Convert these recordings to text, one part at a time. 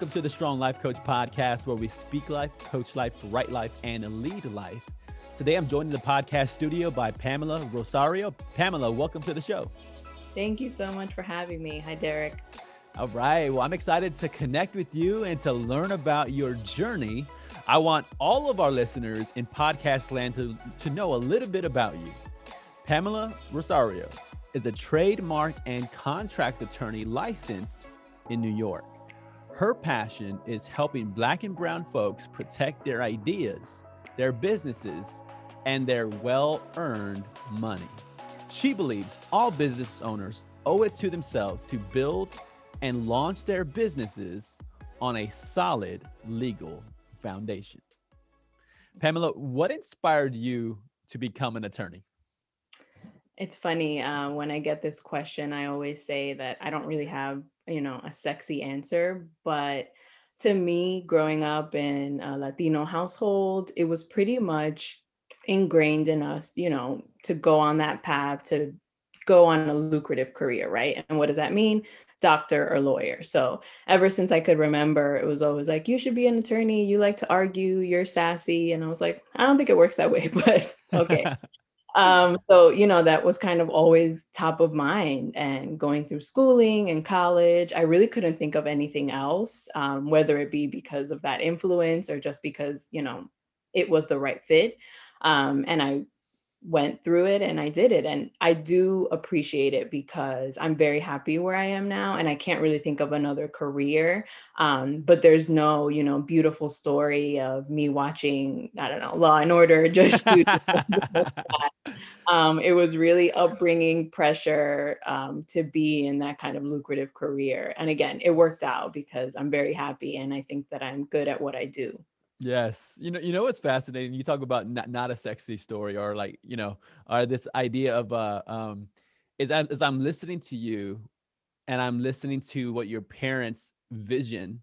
Welcome to the Strong Life Coach podcast, where we speak life, coach life, write life, and lead life. Today, I'm joined in the podcast studio by Pamela Rosario. Pamela, welcome to the show. Thank you so much for having me. Hi, Derek. All right. Well, I'm excited to connect with you and to learn about your journey. I want all of our listeners in podcast land to, to know a little bit about you. Pamela Rosario is a trademark and contracts attorney licensed in New York. Her passion is helping Black and Brown folks protect their ideas, their businesses, and their well earned money. She believes all business owners owe it to themselves to build and launch their businesses on a solid legal foundation. Pamela, what inspired you to become an attorney? It's funny uh, when I get this question, I always say that I don't really have, you know, a sexy answer, but to me, growing up in a Latino household, it was pretty much ingrained in us, you know, to go on that path to go on a lucrative career, right? And what does that mean? Doctor or lawyer. So ever since I could remember, it was always like, you should be an attorney. You like to argue. You're sassy. And I was like, I don't think it works that way, but okay. um, so you know that was kind of always top of mind and going through schooling and college i really couldn't think of anything else um, whether it be because of that influence or just because you know it was the right fit. Um, and I went through it and I did it. And I do appreciate it because I'm very happy where I am now and I can't really think of another career. Um, but there's no, you know, beautiful story of me watching, I don't know, Law and Order just um, it was really upbringing pressure um, to be in that kind of lucrative career. And again, it worked out because I'm very happy and I think that I'm good at what I do. Yes. You know, you know what's fascinating? You talk about not, not a sexy story or like, you know, or this idea of uh um is as I'm listening to you and I'm listening to what your parents vision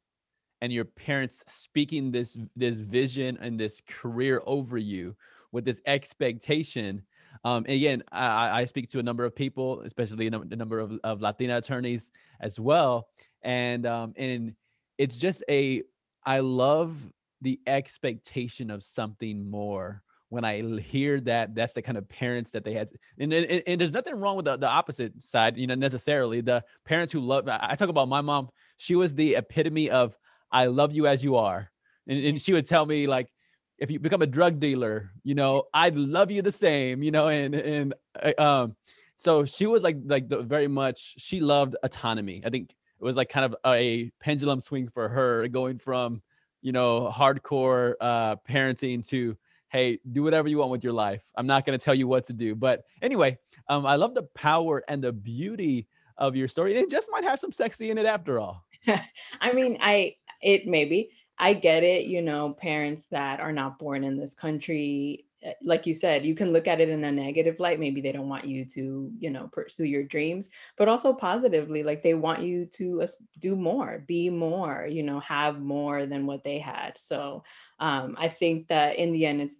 and your parents speaking this this vision and this career over you with this expectation um, again, I, I, speak to a number of people, especially a number of, of Latina attorneys as well, and um, and it's just a I love the expectation of something more when I hear that that's the kind of parents that they had. And, and, and there's nothing wrong with the, the opposite side, you know, necessarily. The parents who love, I talk about my mom, she was the epitome of, I love you as you are. And, and she would tell me, like, if you become a drug dealer, you know, I'd love you the same, you know, and, and, uh, um, so she was like, like the, very much, she loved autonomy. I think it was like kind of a pendulum swing for her going from, you know, hardcore uh, parenting to, hey, do whatever you want with your life. I'm not going to tell you what to do. But anyway, um, I love the power and the beauty of your story. It just might have some sexy in it after all. I mean, I, it maybe. I get it, you know, parents that are not born in this country like you said, you can look at it in a negative light. Maybe they don't want you to, you know, pursue your dreams, but also positively, like they want you to do more, be more, you know, have more than what they had. So um, I think that in the end, it's,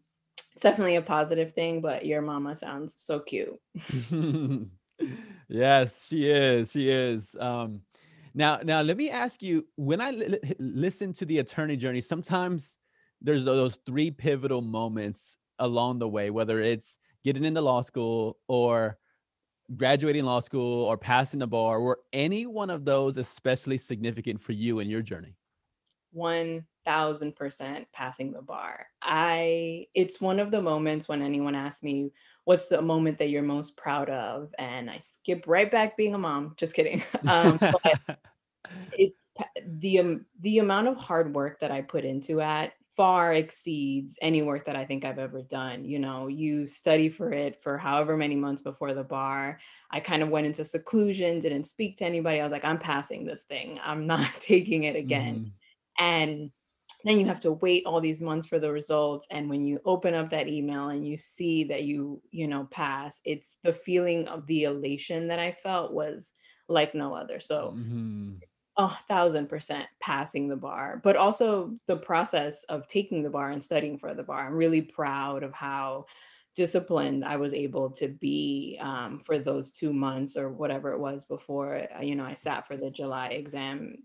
definitely a positive thing, but your mama sounds so cute. yes, she is. She is. Um, now, now let me ask you: When I li- listen to the attorney journey, sometimes there's those three pivotal moments along the way, whether it's getting into law school or graduating law school or passing the bar, were any one of those especially significant for you in your journey? 1000% passing the bar. I it's one of the moments when anyone asks me what's the moment that you're most proud of and I skip right back being a mom. Just kidding. Um, it's the um, the amount of hard work that I put into it far exceeds any work that I think I've ever done. You know, you study for it for however many months before the bar. I kind of went into seclusion, didn't speak to anybody. I was like, I'm passing this thing. I'm not taking it again. Mm. And then you have to wait all these months for the results and when you open up that email and you see that you you know pass it's the feeling of the elation that i felt was like no other so mm-hmm a thousand percent passing the bar, but also the process of taking the bar and studying for the bar. I'm really proud of how disciplined I was able to be um, for those two months or whatever it was before, uh, you know, I sat for the July exam.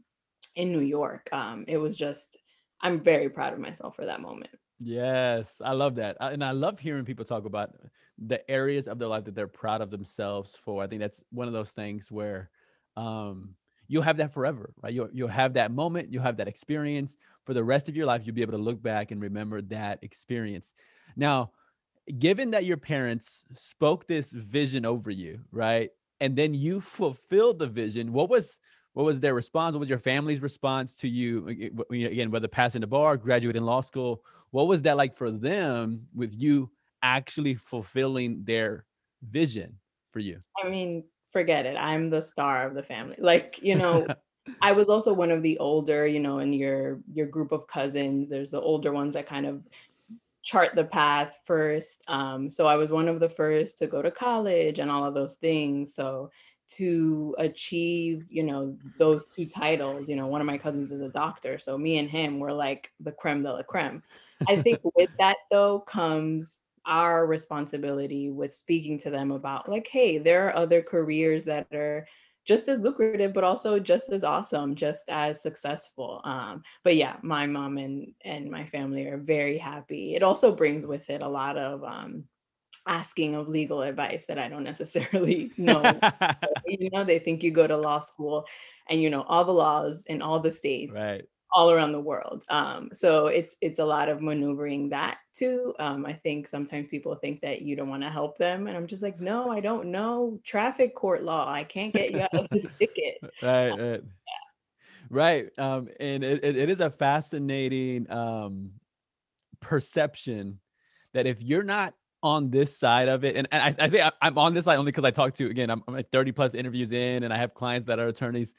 in New York. Um, it was just, I'm very proud of myself for that moment. Yes, I love that. And I love hearing people talk about the areas of their life that they're proud of themselves for. I think that's one of those things where um, you'll have that forever, right? You'll, you'll have that moment, you'll have that experience for the rest of your life. You'll be able to look back and remember that experience. Now, given that your parents spoke this vision over you, right? And then you fulfilled the vision, what was what was their response? What was your family's response to you? Again, whether passing the bar, graduating law school, what was that like for them with you actually fulfilling their vision for you? I mean, forget it. I'm the star of the family. Like, you know, I was also one of the older, you know, in your your group of cousins. There's the older ones that kind of chart the path first. Um, so I was one of the first to go to college and all of those things. So to achieve, you know, those two titles, you know, one of my cousins is a doctor. So me and him were like the creme de la creme. I think with that though comes our responsibility with speaking to them about like, hey, there are other careers that are just as lucrative, but also just as awesome, just as successful. Um, but yeah, my mom and and my family are very happy. It also brings with it a lot of um, asking of legal advice that I don't necessarily know. you know, they think you go to law school and you know all the laws in all the states. Right all around the world. Um, so it's it's a lot of maneuvering that too. Um, I think sometimes people think that you don't want to help them, and I'm just like, no, I don't know traffic court law. I can't get you out of this ticket. right, um, right, yeah. right. Um, and it, it is a fascinating um, perception that if you're not on this side of it, and, and I, I say I, am on this side only because I talk to again, I'm, I'm at 30 plus interviews in, and I have clients that are attorneys.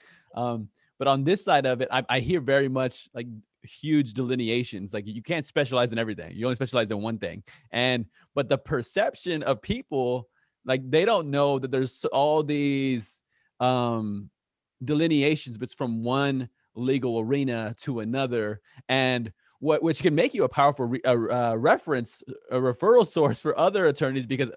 But on this side of it, I, I hear very much like huge delineations. Like you can't specialize in everything. You only specialize in one thing. And but the perception of people, like they don't know that there's all these um delineations, but it's from one legal arena to another. And what which can make you a powerful re, a, a reference, a referral source for other attorneys because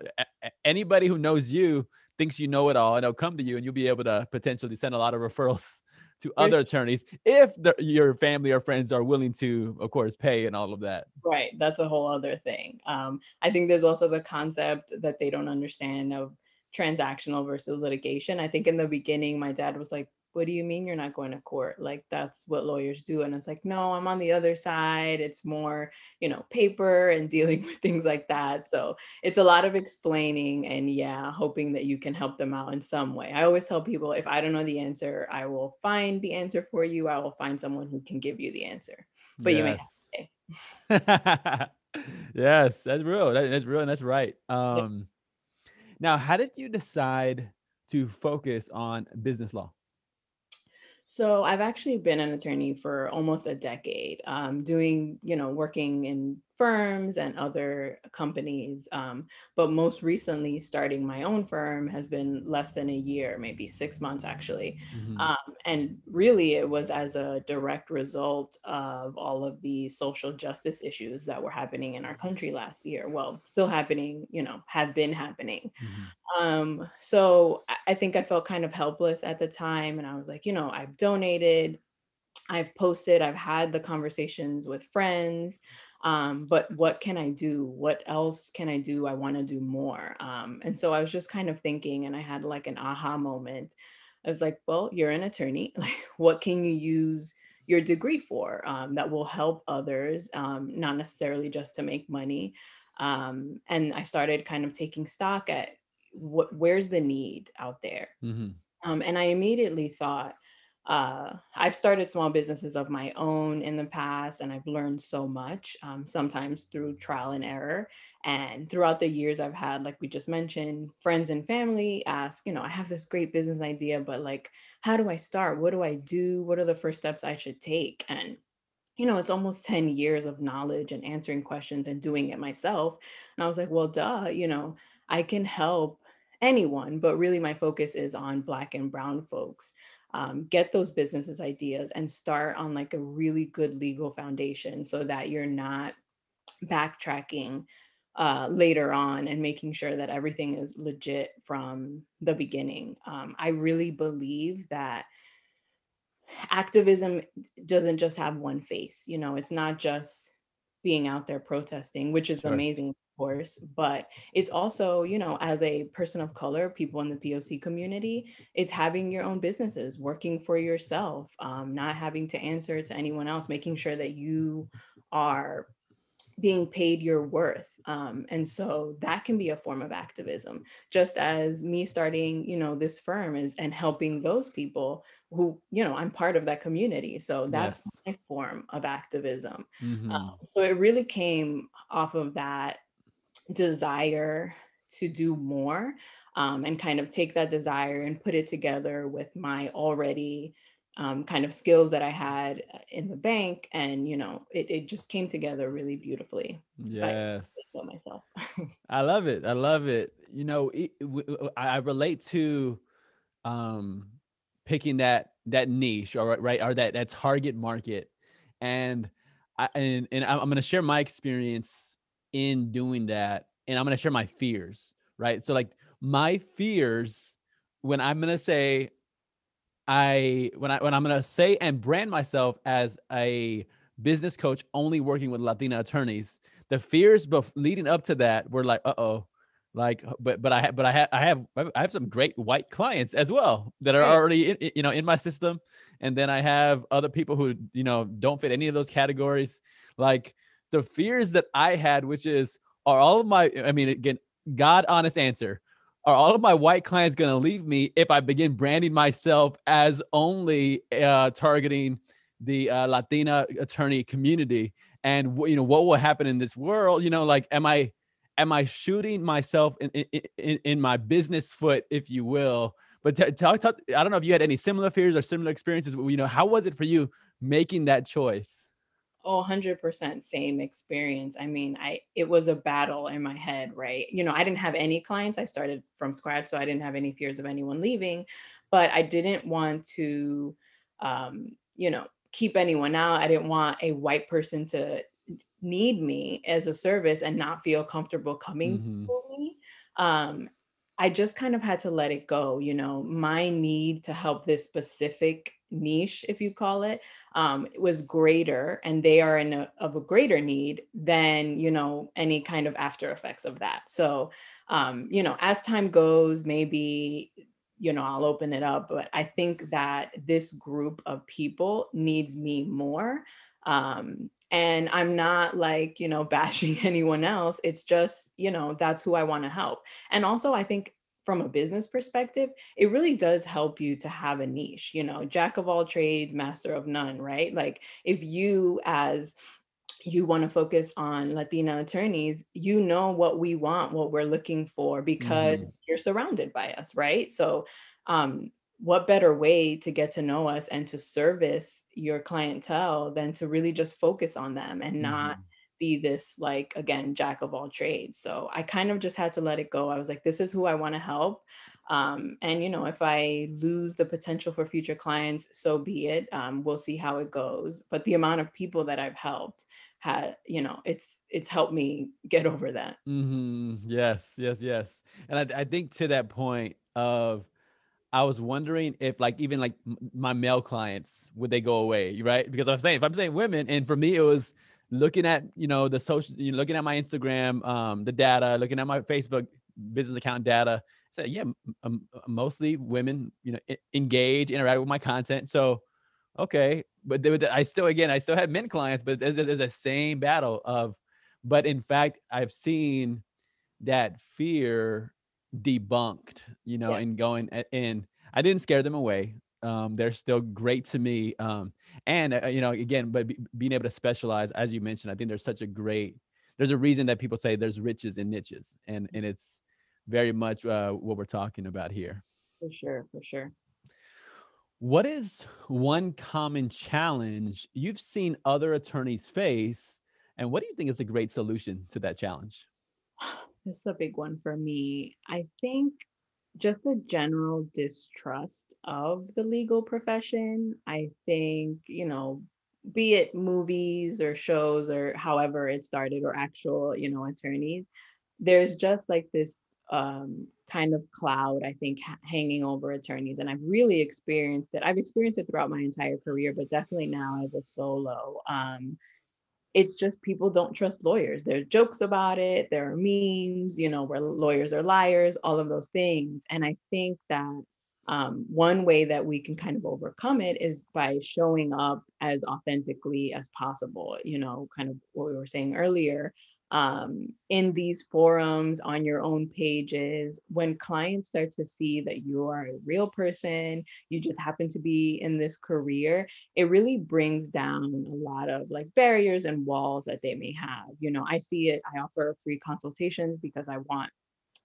anybody who knows you thinks you know it all and they'll come to you and you'll be able to potentially send a lot of referrals to other attorneys if the, your family or friends are willing to, of course, pay and all of that. Right. That's a whole other thing. Um, I think there's also the concept that they don't understand of transactional versus litigation. I think in the beginning, my dad was like, what do you mean you're not going to court? Like that's what lawyers do. And it's like, no, I'm on the other side. It's more, you know, paper and dealing with things like that. So it's a lot of explaining and yeah, hoping that you can help them out in some way. I always tell people if I don't know the answer, I will find the answer for you. I will find someone who can give you the answer. But yes. you may yes, that's real. That, that's real and that's right. Um, now, how did you decide to focus on business law? So I've actually been an attorney for almost a decade, um, doing, you know, working in firms and other companies. Um, but most recently, starting my own firm has been less than a year, maybe six months actually. Mm-hmm. Um, and really, it was as a direct result of all of the social justice issues that were happening in our country last year. Well, still happening, you know, have been happening. Mm-hmm. Um, so I think I felt kind of helpless at the time. And I was like, you know, I've donated. I've posted, I've had the conversations with friends um, but what can i do? What else can i do? I want to do more um, and so i was just kind of thinking and i had like an aha moment. I was like well you're an attorney like what can you use your degree for um, that will help others um, not necessarily just to make money? Um, and i started kind of taking stock at what where's the need out there? Mm-hmm. Um, and i immediately thought uh, I've started small businesses of my own in the past, and I've learned so much, um, sometimes through trial and error. And throughout the years, I've had, like we just mentioned, friends and family ask, you know, I have this great business idea, but like, how do I start? What do I do? What are the first steps I should take? And you know, it's almost 10 years of knowledge and answering questions and doing it myself. And I was like, well, duh, you know, I can help anyone, but really my focus is on Black and Brown folks um, get those businesses ideas and start on like a really good legal foundation so that you're not backtracking uh, later on and making sure that everything is legit from the beginning. Um, I really believe that activism doesn't just have one face. You know, it's not just being out there protesting, which is sure. amazing, course, but it's also, you know, as a person of color, people in the POC community, it's having your own businesses, working for yourself, um, not having to answer to anyone else, making sure that you are being paid your worth um, and so that can be a form of activism just as me starting you know this firm is and helping those people who you know i'm part of that community so that's yes. my form of activism mm-hmm. um, so it really came off of that desire to do more um, and kind of take that desire and put it together with my already um, kind of skills that I had uh, in the bank, and you know, it, it just came together really beautifully. Yes, myself. I love it. I love it. You know, it, I relate to um, picking that that niche or right or that that target market, and I and and I'm going to share my experience in doing that, and I'm going to share my fears. Right, so like my fears when I'm going to say I when I when I'm gonna say and brand myself as a business coach only working with Latina attorneys, the fears bef- leading up to that were like, uh oh, like, but but I have but I have I have I have some great white clients as well that are already in, you know in my system, and then I have other people who you know don't fit any of those categories. Like the fears that I had, which is are all of my I mean again, God honest answer are all of my white clients going to leave me if I begin branding myself as only uh, targeting the uh, Latina attorney community? And you know what will happen in this world? You know, like am I am I shooting myself in in, in my business foot, if you will? But talk, talk, I don't know if you had any similar fears or similar experiences. You know, how was it for you making that choice? Oh 100% same experience. I mean i it was a battle in my head right? You know i didn't have any clients i started from scratch so i didn't have any fears of anyone leaving but i didn't want to um, you know keep anyone out. I didn't want a white person to need me as a service and not feel comfortable coming mm-hmm. to me. Um, I just kind of had to let it go. You know, my need to help this specific niche, if you call it, um, was greater, and they are in a, of a greater need than you know any kind of after effects of that. So, um, you know, as time goes, maybe you know I'll open it up, but I think that this group of people needs me more. Um, and i'm not like you know bashing anyone else it's just you know that's who i want to help and also i think from a business perspective it really does help you to have a niche you know jack of all trades master of none right like if you as you want to focus on Latina attorneys, you know what we want, what we're looking for, because mm-hmm. you're surrounded by us, right? So, um, what better way to get to know us and to service your clientele than to really just focus on them and not mm-hmm. be this like again jack of all trades. So i kind of just had to let it go. I was like this is who i want to help. Um, and you know if i lose the potential for future clients so be it. Um, we'll see how it goes. But the amount of people that i've helped had you know it's it's helped me get over that. Mm-hmm. yes yes yes. And I, I think to that point of I was wondering if like even like my male clients would they go away, right? Because I'm saying if I'm saying women, and for me it was looking at you know the social, you know, looking at my Instagram, um, the data, looking at my Facebook business account data. So yeah, mostly women, you know, engage, interact with my content. So okay, but they, I still again I still had men clients, but there's, there's the same battle of, but in fact I've seen that fear debunked, you know, yeah. and going and I didn't scare them away. Um, they're still great to me. Um, and uh, you know, again, but be, being able to specialize, as you mentioned, I think there's such a great. There's a reason that people say there's riches in niches, and and it's very much uh, what we're talking about here. For sure, for sure. What is one common challenge you've seen other attorneys face, and what do you think is a great solution to that challenge? This is a big one for me. I think just the general distrust of the legal profession. I think, you know, be it movies or shows or however it started or actual, you know, attorneys, there's just like this um, kind of cloud, I think, ha- hanging over attorneys. And I've really experienced it. I've experienced it throughout my entire career, but definitely now as a solo. Um, it's just people don't trust lawyers. There are jokes about it, there are memes, you know, where lawyers are liars, all of those things. And I think that um, one way that we can kind of overcome it is by showing up as authentically as possible you know kind of what we were saying earlier um, in these forums on your own pages when clients start to see that you are a real person you just happen to be in this career it really brings down a lot of like barriers and walls that they may have you know i see it i offer free consultations because i want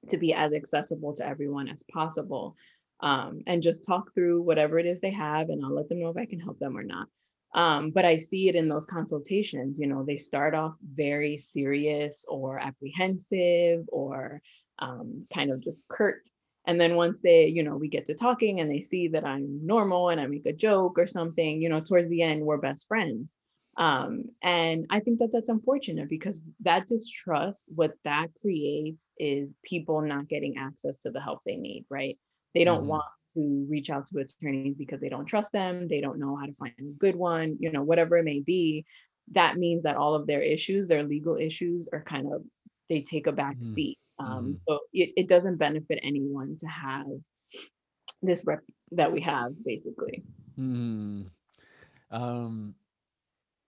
to be as accessible to everyone as possible um, and just talk through whatever it is they have and i'll let them know if i can help them or not um, but I see it in those consultations. You know, they start off very serious or apprehensive or um, kind of just curt. And then once they, you know, we get to talking and they see that I'm normal and I make a joke or something, you know, towards the end, we're best friends. Um, and I think that that's unfortunate because that distrust, what that creates is people not getting access to the help they need, right? They don't mm-hmm. want to reach out to attorneys because they don't trust them, they don't know how to find a good one, you know, whatever it may be, that means that all of their issues, their legal issues, are kind of they take a back mm-hmm. seat. Um, mm-hmm. So it, it doesn't benefit anyone to have this rep that we have, basically. Mm. Um,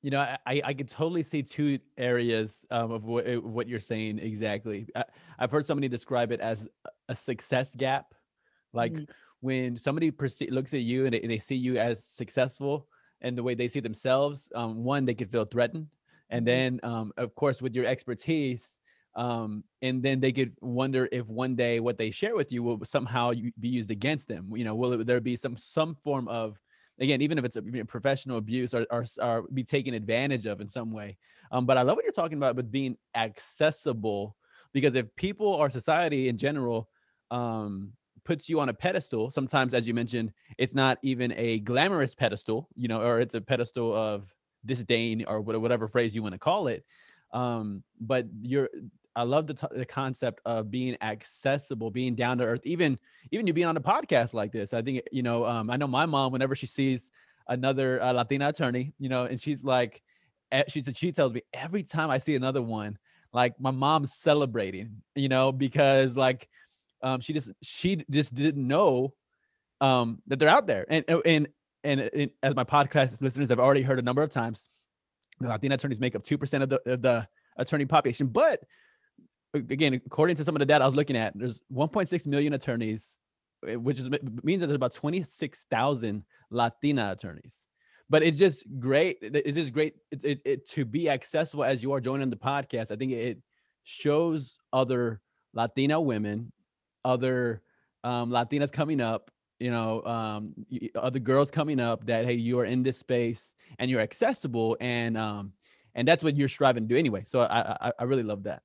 you know, I, I could totally see two areas um, of what, what you're saying exactly. I, have heard somebody describe it as a success gap. Like mm-hmm when somebody perce- looks at you and they, they, see you as successful and the way they see themselves, um, one, they could feel threatened. And mm-hmm. then, um, of course, with your expertise, um, and then they could wonder if one day what they share with you will somehow be used against them. You know, will there be some some form of again, even if it's a professional abuse or, or, or be taken advantage of in some way. Um, but I love what you're talking about with being accessible because if people or society in general um, puts you on a pedestal. Sometimes, as you mentioned, it's not even a glamorous pedestal, you know, or it's a pedestal of disdain or whatever phrase you want to call it. Um, but you're, I love the, t- the concept of being accessible, being down to earth, even even you being on a podcast like this. I think you know, um, I know my mom whenever she sees another uh, Latina attorney, you know, and she's like, she's she tells me every time I see another one, like my mom's celebrating, you know, because like um, she just she just didn't know um, that they're out there. And and and, and as my podcast listeners have already heard a number of times, Latina attorneys make up two percent of the of the attorney population. But again, according to some of the data I was looking at, there's 1.6 million attorneys, eh, which is means that there's about 26,000 Latina attorneys. But it's just great. It's just great it, it, it, to be accessible as you are joining the podcast. I think it shows other Latina women other um, Latinas coming up, you know, um, other girls coming up that hey, you are in this space and you're accessible, and um, and that's what you're striving to do anyway. So I, I, I really love that.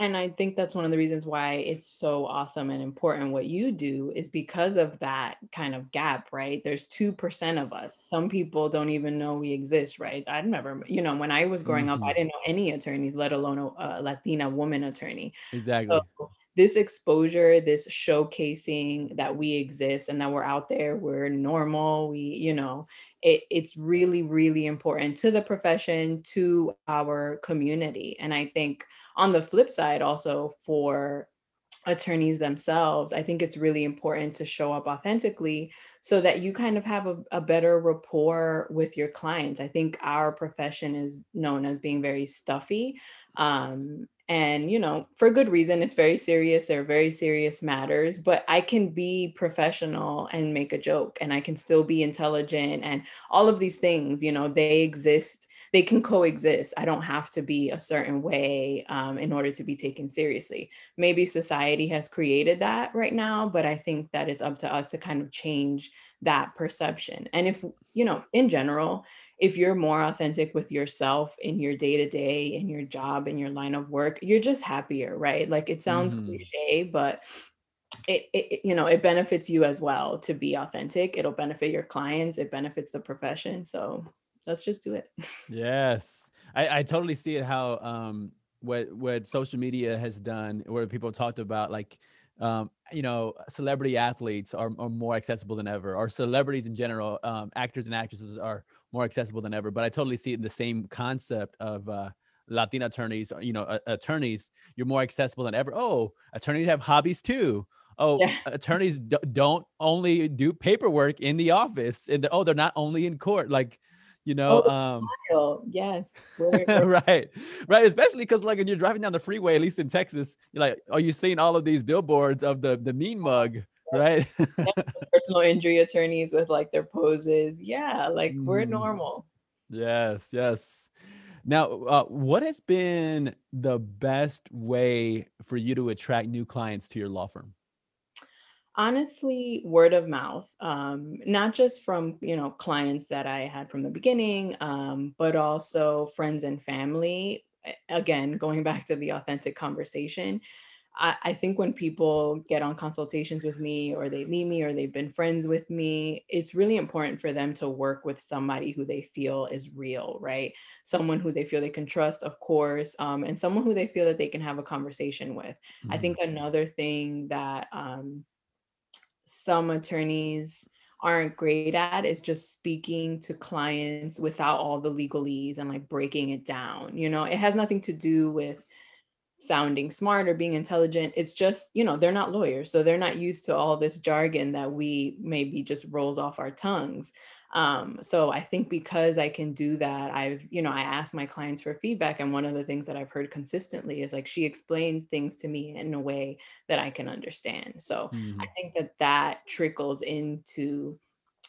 And I think that's one of the reasons why it's so awesome and important what you do is because of that kind of gap, right? There's 2% of us. Some people don't even know we exist, right? I'd never, you know, when I was growing mm-hmm. up, I mm-hmm. didn't know any attorneys, let alone a, a Latina woman attorney. Exactly. So this exposure, this showcasing that we exist and that we're out there, we're normal, we, you know, it, it's really, really important to the profession, to our community. And I think on the flip side, also for attorneys themselves, I think it's really important to show up authentically so that you kind of have a, a, better rapport with your clients. I think our profession is known as being very stuffy. Um, and you know for good reason it's very serious they're very serious matters but i can be professional and make a joke and i can still be intelligent and all of these things you know they exist they can coexist. I don't have to be a certain way um, in order to be taken seriously. Maybe society has created that right now but i think that it's up to us to kind of change that perception. And if you know in general if you're more authentic with yourself in your day to day, in your job, in your line of work, you're just happier, right? Like it sounds mm-hmm. cliche, but it, it, you know it benefits you as well to be authentic. It'll benefit your clients. It benefits the profession. So let's just do it. Yes. I, I totally see it how um what what social media has done, where people talked about like um, you know, celebrity athletes are, are more accessible than ever, or celebrities in general, um, actors and actresses are more accessible than ever. But I totally see it in the same concept of uh, Latina attorneys, you know, uh, attorneys, you're more accessible than ever. Oh, attorneys have hobbies too. Oh, yeah. attorneys d- don't only do paperwork in the office, and oh, they're not only in court. Like, you know, oh, um, yes, right, right. Especially because like when you're driving down the freeway, at least in Texas, you're like, are you seeing all of these billboards of the the mean mug? Right personal injury attorneys with like their poses yeah like we're mm. normal yes yes now, uh, what has been the best way for you to attract new clients to your law firm? Honestly, word of mouth, um, not just from you know clients that I had from the beginning, um, but also friends and family. Again, going back to the authentic conversation, I, I think when people get on consultations with me or they meet me or they've been friends with me, it's really important for them to work with somebody who they feel is real, right? Someone who they feel they can trust, of course, um, and someone who they feel that they can have a conversation with. Mm-hmm. I think another thing that um, some attorneys aren't great at is just speaking to clients without all the legalese and like breaking it down. You know, it has nothing to do with sounding smart or being intelligent. It's just, you know, they're not lawyers. So they're not used to all this jargon that we maybe just rolls off our tongues. Um, so I think because I can do that, I've, you know, I ask my clients for feedback. And one of the things that I've heard consistently is like, she explains things to me in a way that I can understand. So mm-hmm. I think that that trickles into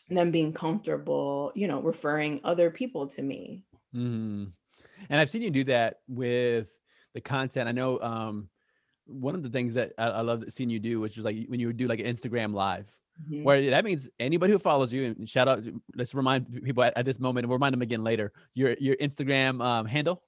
them being comfortable, you know, referring other people to me. Mm-hmm. And I've seen you do that with the content. I know um, one of the things that I, I love seeing you do, which is like when you do like an Instagram live, mm-hmm. where that means anybody who follows you and shout out. Let's remind people at, at this moment, and remind them again later. Your your Instagram um, handle.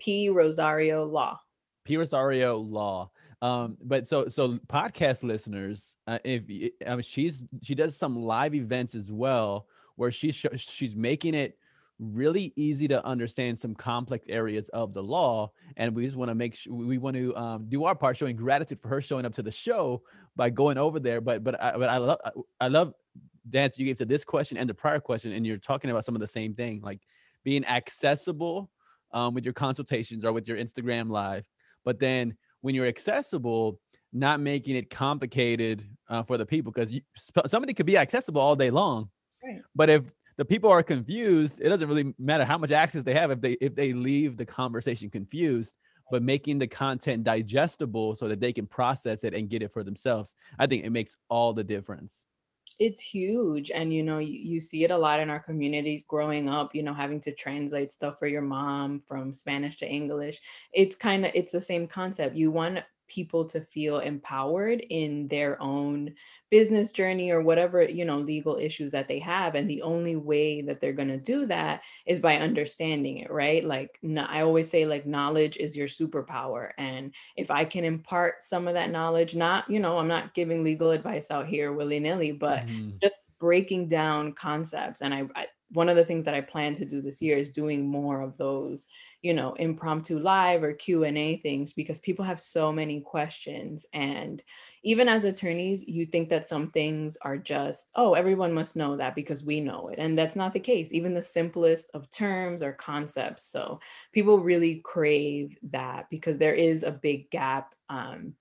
P Rosario Law. P Rosario Law. Um, but so so podcast listeners, uh, if I mean she's she does some live events as well, where she's she's making it really easy to understand some complex areas of the law and we just want to make sure we want to um, do our part showing gratitude for her showing up to the show by going over there but but i but i love i love the answer you gave to this question and the prior question and you're talking about some of the same thing like being accessible um, with your consultations or with your instagram live but then when you're accessible not making it complicated uh, for the people because somebody could be accessible all day long right. but if the people are confused it doesn't really matter how much access they have if they if they leave the conversation confused but making the content digestible so that they can process it and get it for themselves i think it makes all the difference. It's huge and you know you, you see it a lot in our community growing up you know having to translate stuff for your mom from spanish to english. It's kind of it's the same concept. You want people to feel empowered in their own business journey or whatever you know legal issues that they have and the only way that they're going to do that is by understanding it right like i always say like knowledge is your superpower and if i can impart some of that knowledge not you know i'm not giving legal advice out here willy-nilly but mm-hmm. just breaking down concepts and I, I one of the things that I plan to do this year is doing more of those, you know, impromptu live or Q&A things because people have so many questions and even as attorneys, you think that some things are just, oh, everyone must know that because we know it. And that's not the case. Even the simplest of terms or concepts. So people really crave that because there is a big gap um,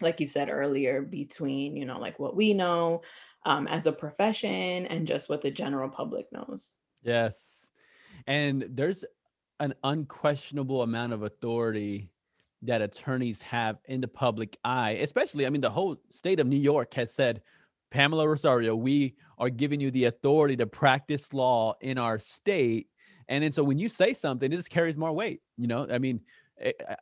like you said earlier between you know like what we know um, as a profession and just what the general public knows. Yes. And there's an unquestionable amount of authority that attorneys have in the public eye, especially, I mean, the whole state of New York has said, Pamela Rosario, we are giving you the authority to practice law in our state. And then so when you say something, it just carries more weight. You know, I mean,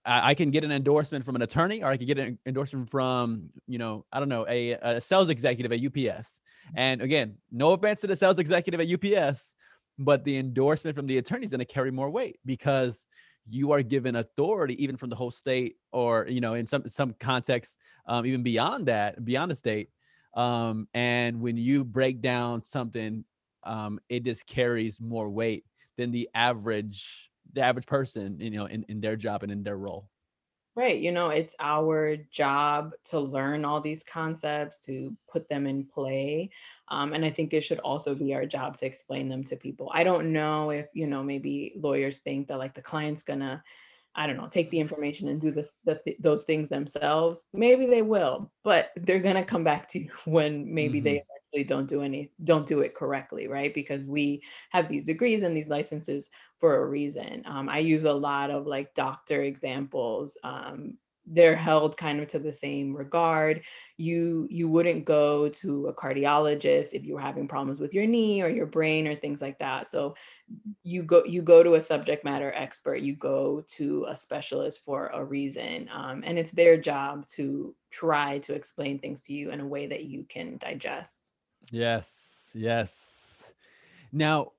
I, can get an endorsement from an attorney, or I could get an endorsement from, you know, I don't know, a, a sales executive at UPS. And again, no offense to the sales executive at UPS, but the endorsement from the attorney is going to carry more weight because you are given authority even from the whole state or you know in some some context um, even beyond that beyond the state um, and when you break down something um, it just carries more weight than the average the average person, you know, in, in their job and in their role. Right. You know, it's our job to learn all these concepts, to put them in play. Um, and I think it should also be our job to explain them to people. I don't know if, you know, maybe lawyers think that like the client's gonna, I don't know, take the information and do this, the, those things themselves. Maybe they will, but they're gonna come back to you when maybe hmm they don't do any, don't do it correctly, right? Because we have these degrees and these licenses for a reason. Um, I use a lot of like doctor examples. Um, they're held kind of to the same regard. You you wouldn't go to a cardiologist if you were having problems with your knee or your brain or things like that. So you go you go to a subject matter expert. You go to a specialist for a reason, um, and it's their job to try to explain things to you in a way that you can digest. Yes, yes. Now,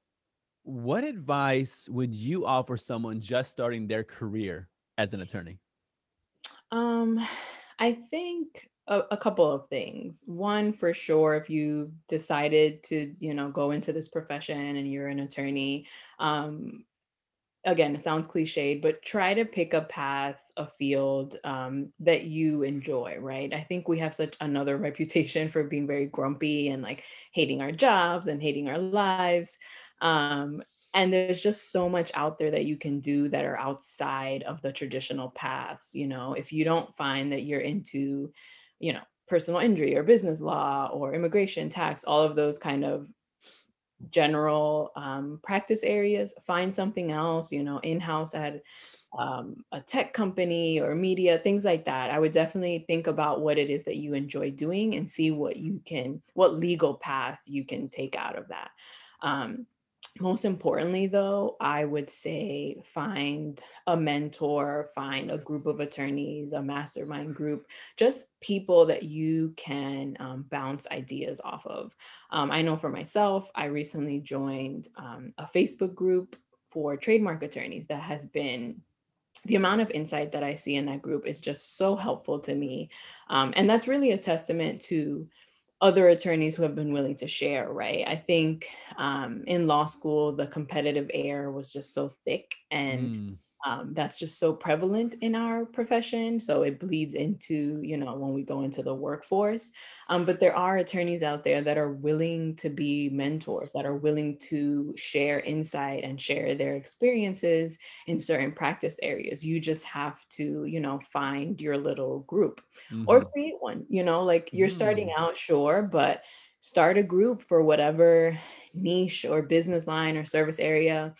what advice would you offer someone just starting their career as an attorney? Um, I think a, a couple of things. One, for sure, if you decided to, you know, go into this profession and you're an attorney, um, again, it sounds cliched, but try to pick a path, a field um, that you enjoy, right? I think we have such another reputation for being very grumpy and like hating our jobs and hating our lives. Um, and there's just so much out there that you can do that are outside of the traditional paths. You know, if you don't find that you're into, you know, personal injury or business law or immigration, tax, all of those kind of general um, practice areas, find something else, you know, in-house at um, a tech company or media, things like that. I would definitely think about what it is that you enjoy doing and see what you can, what legal path you can take out of that. Um, most importantly, though, I would say find a mentor, find a group of attorneys, a mastermind group, just people that you can um, bounce ideas off of. Um, I know for myself, I recently joined um, a Facebook group for trademark attorneys that has been the amount of insight that I see in that group is just so helpful to me. Um, and that's really a testament to other attorneys who have been willing to share, right? I think um, in law school, the competitive air was just so thick and Mm, um, that's just so prevalent in our profession. So it bleeds into, you know, when we go into the workforce. Um, but there are attorneys out there that are willing to be mentors, that are willing to share insight and share their experiences in certain practice areas. You just have to, you know, find your little group or mhm, create one, you know, like you're starting mm. out, sure, but start a group for whatever niche or business line or service area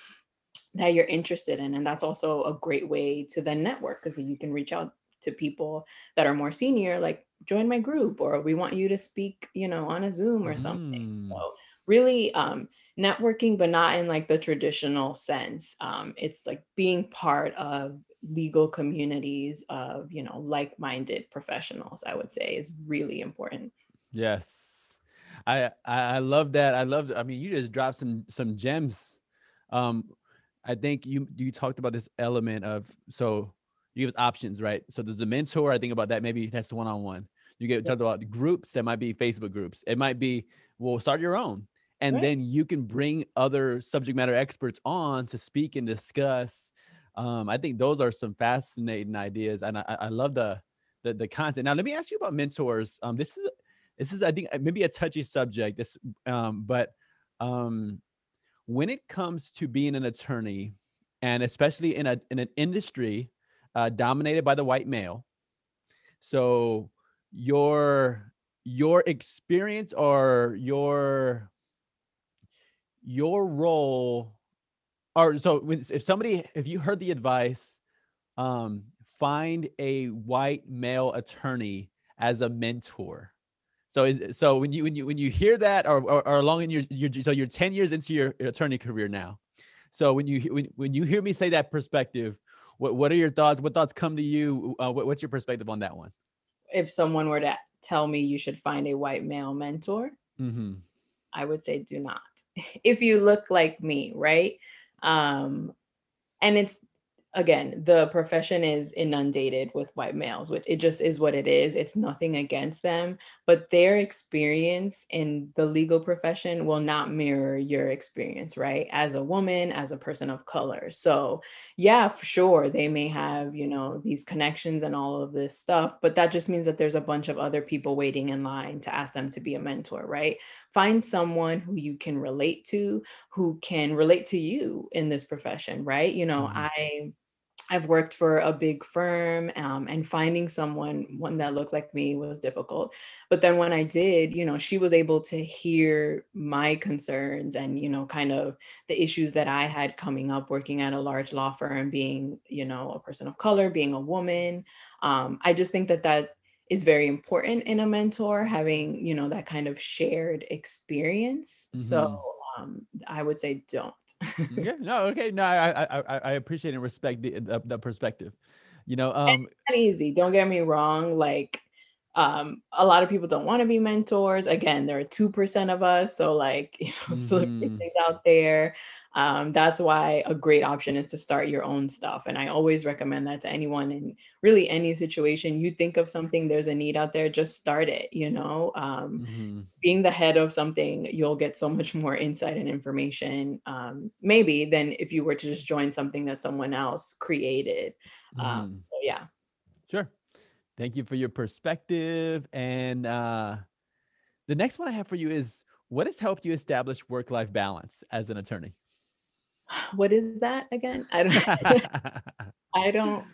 that you're interested in. And that's also a great way to then network because you can reach out to people that are more senior, like join my group, or we want you to speak, you know, on a Zoom or something. Mm. So really um networking, but not in like the traditional sense. Um, it's like being part of legal communities of, you know, like-minded professionals, I would say is really important. Yes. I I I love that. I love I mean, you just dropped some some gems. Um, I think you you talked about this element of so you give options, right? So there's a mentor. I think about that. Maybe that's the one on one. You get Yeah, talked about groups that might be Facebook groups. It might be well, start your own, and right. then you can bring other subject matter experts on to speak and discuss. Um, I think those are some fascinating ideas, and I, I I love the, the the content. Now, let me ask you about mentors. Um, this is this is I think uh, maybe a touchy subject. This, um, but um, when it comes to being an attorney, and especially in a in an industry uh, dominated by the white male, so your your experience or your your role or so when, if somebody if you heard the advice um find a white male attorney as a mentor so is so when you when you when you hear that or or, or along in your your so you're 10 years into your attorney career now. So when you when, when you hear me say that perspective what what are your thoughts? What thoughts come to you? Uh, what, what's your perspective on that one? If someone were to tell me you should find a white male mentor, mm-hmm. I would say do not. if you look like me, right? Um, and it's again, the profession is inundated with white males, which it just is what it is. It's nothing against them, but their experience in the legal profession will not mirror your experience, right? As a woman, as a person of color. So, yeah, for sure, they may have, you know, these connections and all of this stuff, but that just means that there's a bunch of other people waiting in line to ask them to be a mentor, right? Find someone who you can relate to, who can relate to you in this profession, right? You know, Mhm. I I've worked for a big firm, um, and finding someone one that looked like me was difficult. But then when I did, you know, she was able to hear my concerns and, you know, kind of the issues that I had coming up working at a large law firm, being, you know, a person of color, being a woman. Um, I just think that that is very important in a mentor, having, you know, that kind of shared experience. So Mhm. Um, I would say don't. Yeah, no, okay, no, I I I appreciate and respect the the the perspective. You know, um not easy. Don't get me wrong. Like, um, a lot of people don't want to be mentors. Again, there are 2% of us. So, like, you know, mhm, things out there. Um, that's why a great option is to start your own stuff. And I always recommend that to anyone in really any situation. You think of something, there's a need out there, just start it, you know. Um, mhm, being the head of something, you'll get so much more insight and information, um, maybe than if you were to just join something that someone else created. Um, mhm. so yeah. Thank you for your perspective, and, uh, the next one I have for you is, what has helped you establish work-life balance as an attorney? What is that again? I don't I don't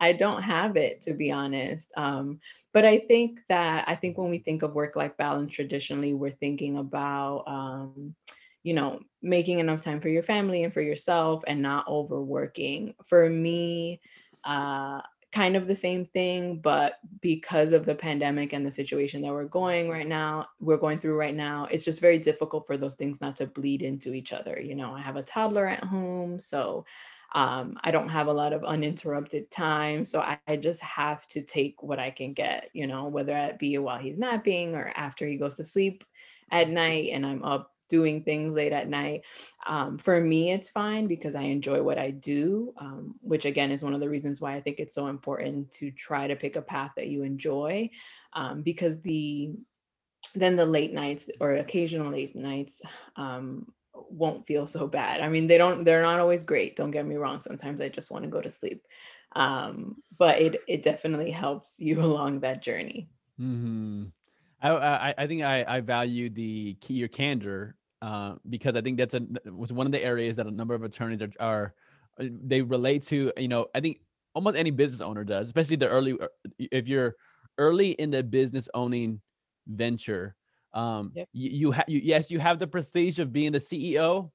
I don't have it to be honest. Um, but I think that I think when we think of work-life balance traditionally, we're thinking about um, you know, making enough time for your family and for yourself and not overworking. For me, uh kind of the same thing, but because of the pandemic and the situation that we're going right now, we're going through right now, it's just very difficult for those things not to bleed into each other. You know, I have a toddler at home, so um, I don't have a lot of uninterrupted time. So I, I just have to take what I can get, you know, whether it be while he's napping or after he goes to sleep at night and I'm up doing things late at night. Um, for me, it's fine because I enjoy what I do, um, which again is one of the reasons why I think it's so important to try to pick a path that you enjoy. Um, because the then the late nights or occasional late nights um, won't feel so bad. I mean, they don't they're not always great, don't get me wrong. Sometimes I just want to go to sleep. Um, but it it definitely helps you along that journey. Mhm. I I I think I I value the key your candor, uh, because I think that's a was one of the areas that a number of attorneys are are uh, they relate to, you know, I think almost any business owner does, especially the early uh, if you're early in the business owning venture, um, Yep. you you, ha- you yes, you have the prestige of being the CEO,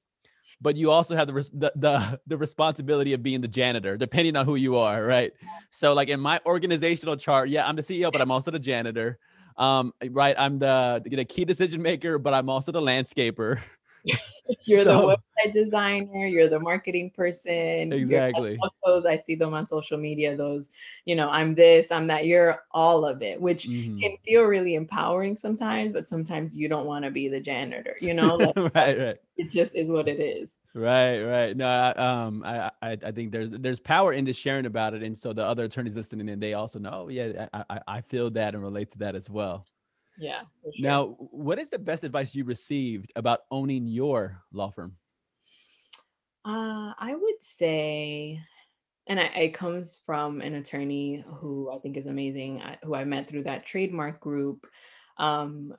but you also have the the, the the responsibility of being the janitor, depending on who you are, right? So, like in my organizational chart, yeah, I'm the CEO, but I'm also the janitor. Um, right, I'm the the key decision maker, but I'm also the landscaper. You're the website designer, you're the marketing person, exactly. those, I see them on social media, those, you know, I'm this, I'm that, you're all of it, which hmm can feel really empowering sometimes, but sometimes you don't want to be the janitor, you know, like right, right. it just is what it is. Right, right. No, I, um, I, I, I think there's there's power in just sharing about it, and so the other attorneys listening in, they also know, "Oh, yeah, I, I, I feel that and relate to that as well. Yeah, sure. Now, what is the best advice you received about owning your law firm? Uh, I would say, and I, it comes from an attorney who I think is amazing, who I met through that trademark group. Um,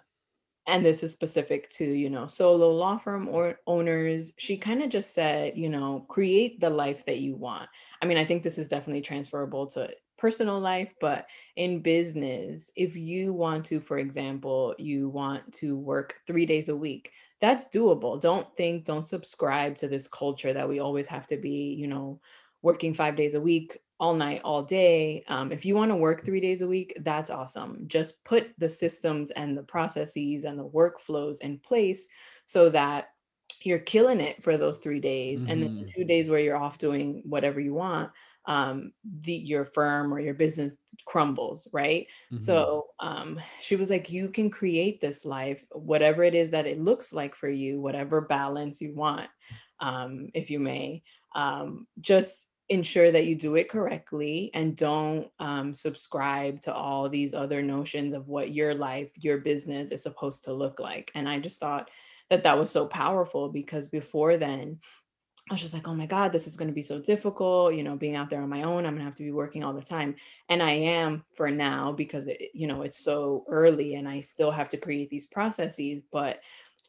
and this is specific to you know solo law firm or owners she mm-hmm. kind of just said you know create the life that you want. I mean i think this is definitely transferable to personal life but in business if you want to for example you want to work 3 days a week that's doable. Don't think don't subscribe to this culture that we always have to be you know working 5 days a week all night, all day. Um, if you want to work three days a week, that's awesome. Just put the systems and the processes and the workflows in place so that you're killing it for those three days. And then the Mhm, two days where you're off doing whatever you want, um, the your firm or your business crumbles, right? mhm, So um, she was like, you can create this life, whatever it is that it looks like for you, whatever balance you want, um, if you may. Um, just ensure that you do it correctly and don't um, subscribe to all these other notions of what your life, your business is supposed to look like. And I just thought that that was so powerful because before then, I was just like, oh my God, this is going to be so difficult. You know, being out there on my own, I'm going to have to be working all the time. And I am for now because, it, you know, it's so early and I still have to create these processes. But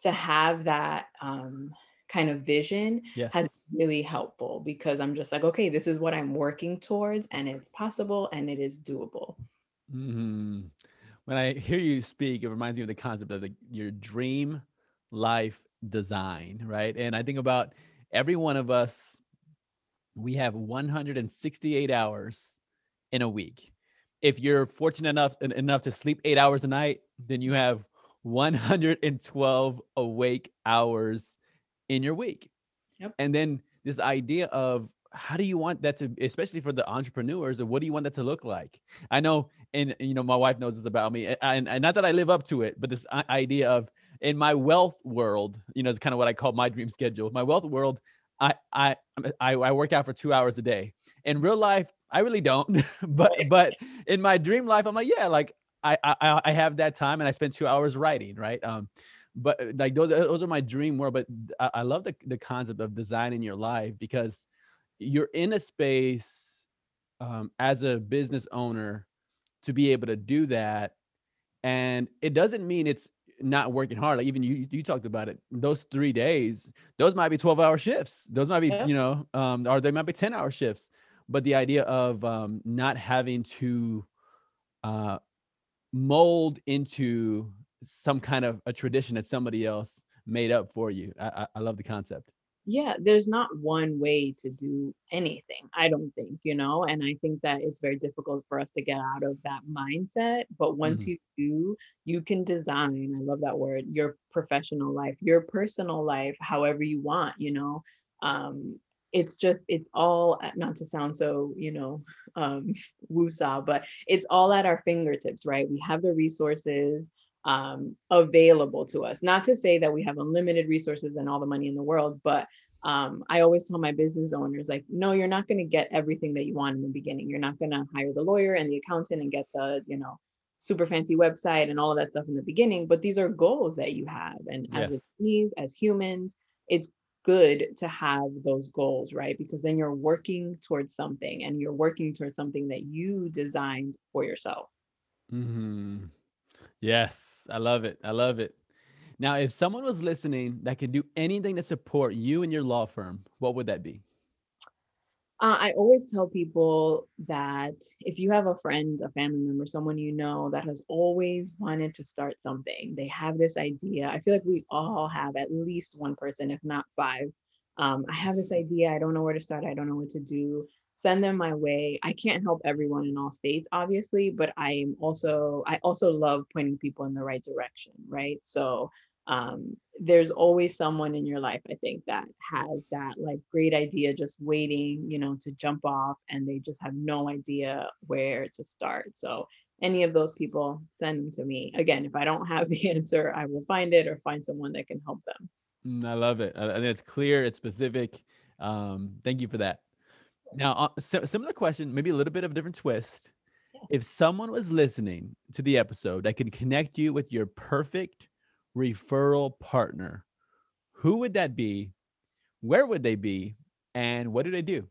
to have that um, kind of vision yes. has really helpful because I'm just like, okay, this is what I'm working towards and it's possible and it is doable. Mm-hmm. When I hear you speak, it reminds me of the concept of the, your dream life design, right? And I think about every one of us, we have 168 hours in a week. If you're fortunate enough enough to sleep eight hours a night, then you have 112 awake hours in your week. Yep. And then this idea of how do you want that to especially for the entrepreneurs or what do you want that to look like? I know and you know my wife knows this about me and, and not that i live up to it but this idea of in my wealth world you know it's kind of what i call my dream schedule. My wealth world i i i, I work out for two hours a day. In real life i really don't but but in my dream life i'm like yeah like I, I i have that time and i spend two hours writing right? Um but uh, like those those are my dream world. But I, I love the the concept of designing your life because you're in a space um, as a business owner to be able to do that, and it doesn't mean it's not working hard. Like even you you talked about it. Those three days, those might be twelve hour shifts. Those might be yeah. you know, um, or they might be ten hour shifts. But the idea of um, not having to uh, mold into some kind of a tradition that somebody else made up for you. I, I, love the concept. Yeah, there's not one way to do anything, I don't think, you know, and I think that it's very difficult for us to get out of that mindset. But once mm-hmm. you do, you can design, I love that word, your professional life, your personal life, however you want, you know. Um, it's just it's all not to sound so you know um woosah but it's all at our fingertips right we have the resources um, available to us. Not to say that we have unlimited resources and all the money in the world, but um, I always tell my business owners, like, no, you're not going to get everything that you want in the beginning. You're not going to hire the lawyer and the accountant and get the, you know, super fancy website and all of that stuff in the beginning. But these are goals that you have. And yes. as attorneys, as humans, it's good to have those goals, right? Because then you're working towards something and you're working towards something that you designed for yourself. Mm-hmm. Yes, I love it. I love it. Now, if someone was listening that could do anything to support you and your law firm, what would that be? Uh, I always tell people that if you have a friend, a family member, someone you know that has always wanted to start something, they have this idea. I feel like we all have at least one person, if not five. Um, I have this idea. I don't know where to start. I don't know what to do send them my way. I can't help everyone in all states, obviously, but I am also I also love pointing people in the right direction, right? So um, there's always someone in your life, I think, that has that like great idea just waiting, you know, to jump off and they just have no idea where to start. So any of those people, send them to me. Again, if I don't have the answer, I will find it or find someone that can help them. Mm, I love it. And it's clear, it's specific. Um, thank you for that. Now, uh, similar question, maybe a little bit of a different twist. Yeah. If someone was listening to the episode that can connect you with your perfect referral partner, who would that be? Where would they be? And what do they do?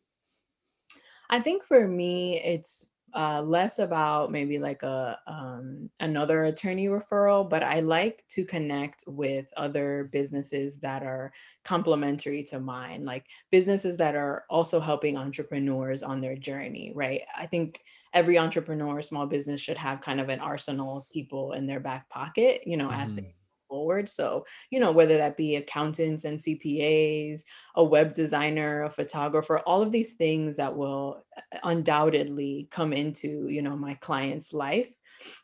I think for me, it's uh, less about maybe like a um, another attorney referral, but I like to connect with other businesses that are complementary to mine, like businesses that are also helping entrepreneurs on their journey, right? I think every entrepreneur, small business should have kind of an arsenal of people in their back pocket, you know, mm-hmm. as they mm-hmm forward. So, you know, whether that be accountants and CPAs, a web designer, a photographer, all of these things that will uh, undoubtedly come into, you know, my client's life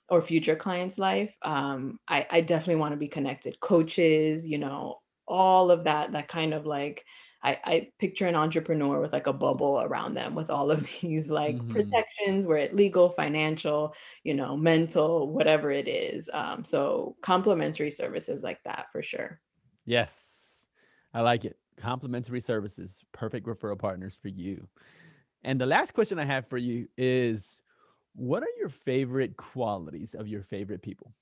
or future client's life. Um, I, I definitely want to be connected. Coaches, you know, all of that, that kind of like I, I picture an entrepreneur with like a bubble around them with all of these like mm-hmm. protections where it legal, financial, you know, mental, whatever it is. Um, so complementary services like that for sure. Yes, I like it. Complementary services, perfect referral partners for you. And the last question I have for you is what are your favorite qualities of your favorite people?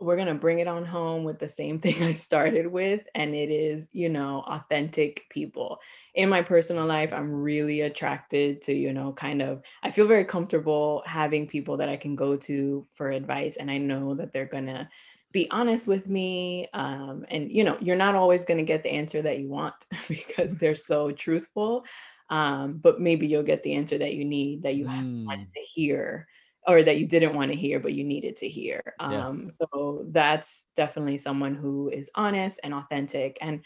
We're going to bring it on home with the same thing I started with. And it is, you know, authentic people. In my personal life, I'm really attracted to, you know, kind of, I feel very comfortable having people that I can go to for advice. And I know that they're going to be honest with me. Um, and, you know, you're not always going to get the answer that you want because they're so truthful. Um, but maybe you'll get the answer that you need that you mm. wanted to hear or that you didn't want to hear but you needed to hear um, yes. so that's definitely someone who is honest and authentic and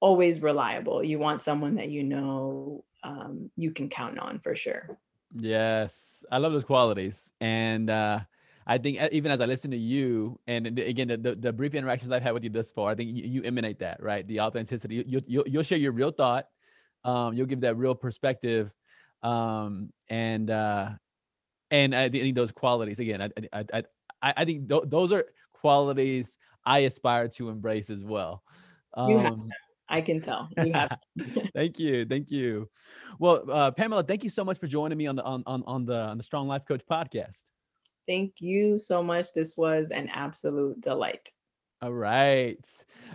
always reliable you want someone that you know um, you can count on for sure yes i love those qualities and uh, I think even as I listen to you, and again, the, the, the, brief interactions I've had with you thus far, I think you, you emanate that, right? The authenticity. You, you, you'll share your real thought. Um, you'll give that real perspective. Um, and uh, and I think those qualities again, I I I, I think th- those are qualities I aspire to embrace as well. Um, you have um, I can tell. You have. thank you, thank you. Well, uh, Pamela, thank you so much for joining me on the on on on the on the Strong Life Coach podcast. Thank you so much. This was an absolute delight. All right.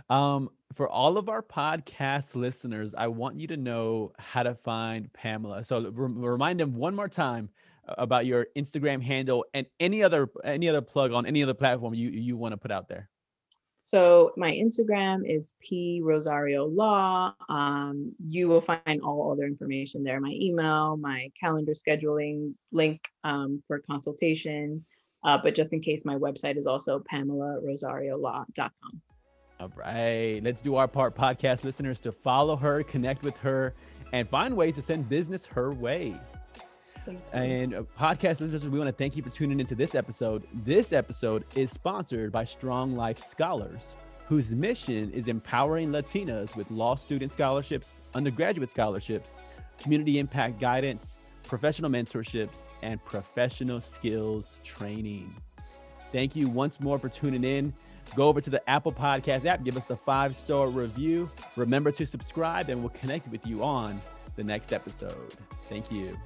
Um, for all of our podcast listeners, I want you to know how to find Pamela. So remind them one more time about your Instagram handle and any other any other plug on any other platform you you want to put out there. So my Instagram is P Rosario Law. Um, you will find all other information there. My email, my calendar scheduling link um, for consultations. Uh, but just in case, my website is also PamelaRosarioLaw.com. All right, let's do our part, podcast listeners, to follow her, connect with her, and find ways to send business her way. And uh, podcast listeners, we want to thank you for tuning into this episode. This episode is sponsored by Strong Life Scholars, whose mission is empowering Latinas with law student scholarships, undergraduate scholarships, community impact guidance, professional mentorships, and professional skills training. Thank you once more for tuning in. Go over to the Apple Podcast app, give us the five star review. Remember to subscribe, and we'll connect with you on the next episode. Thank you.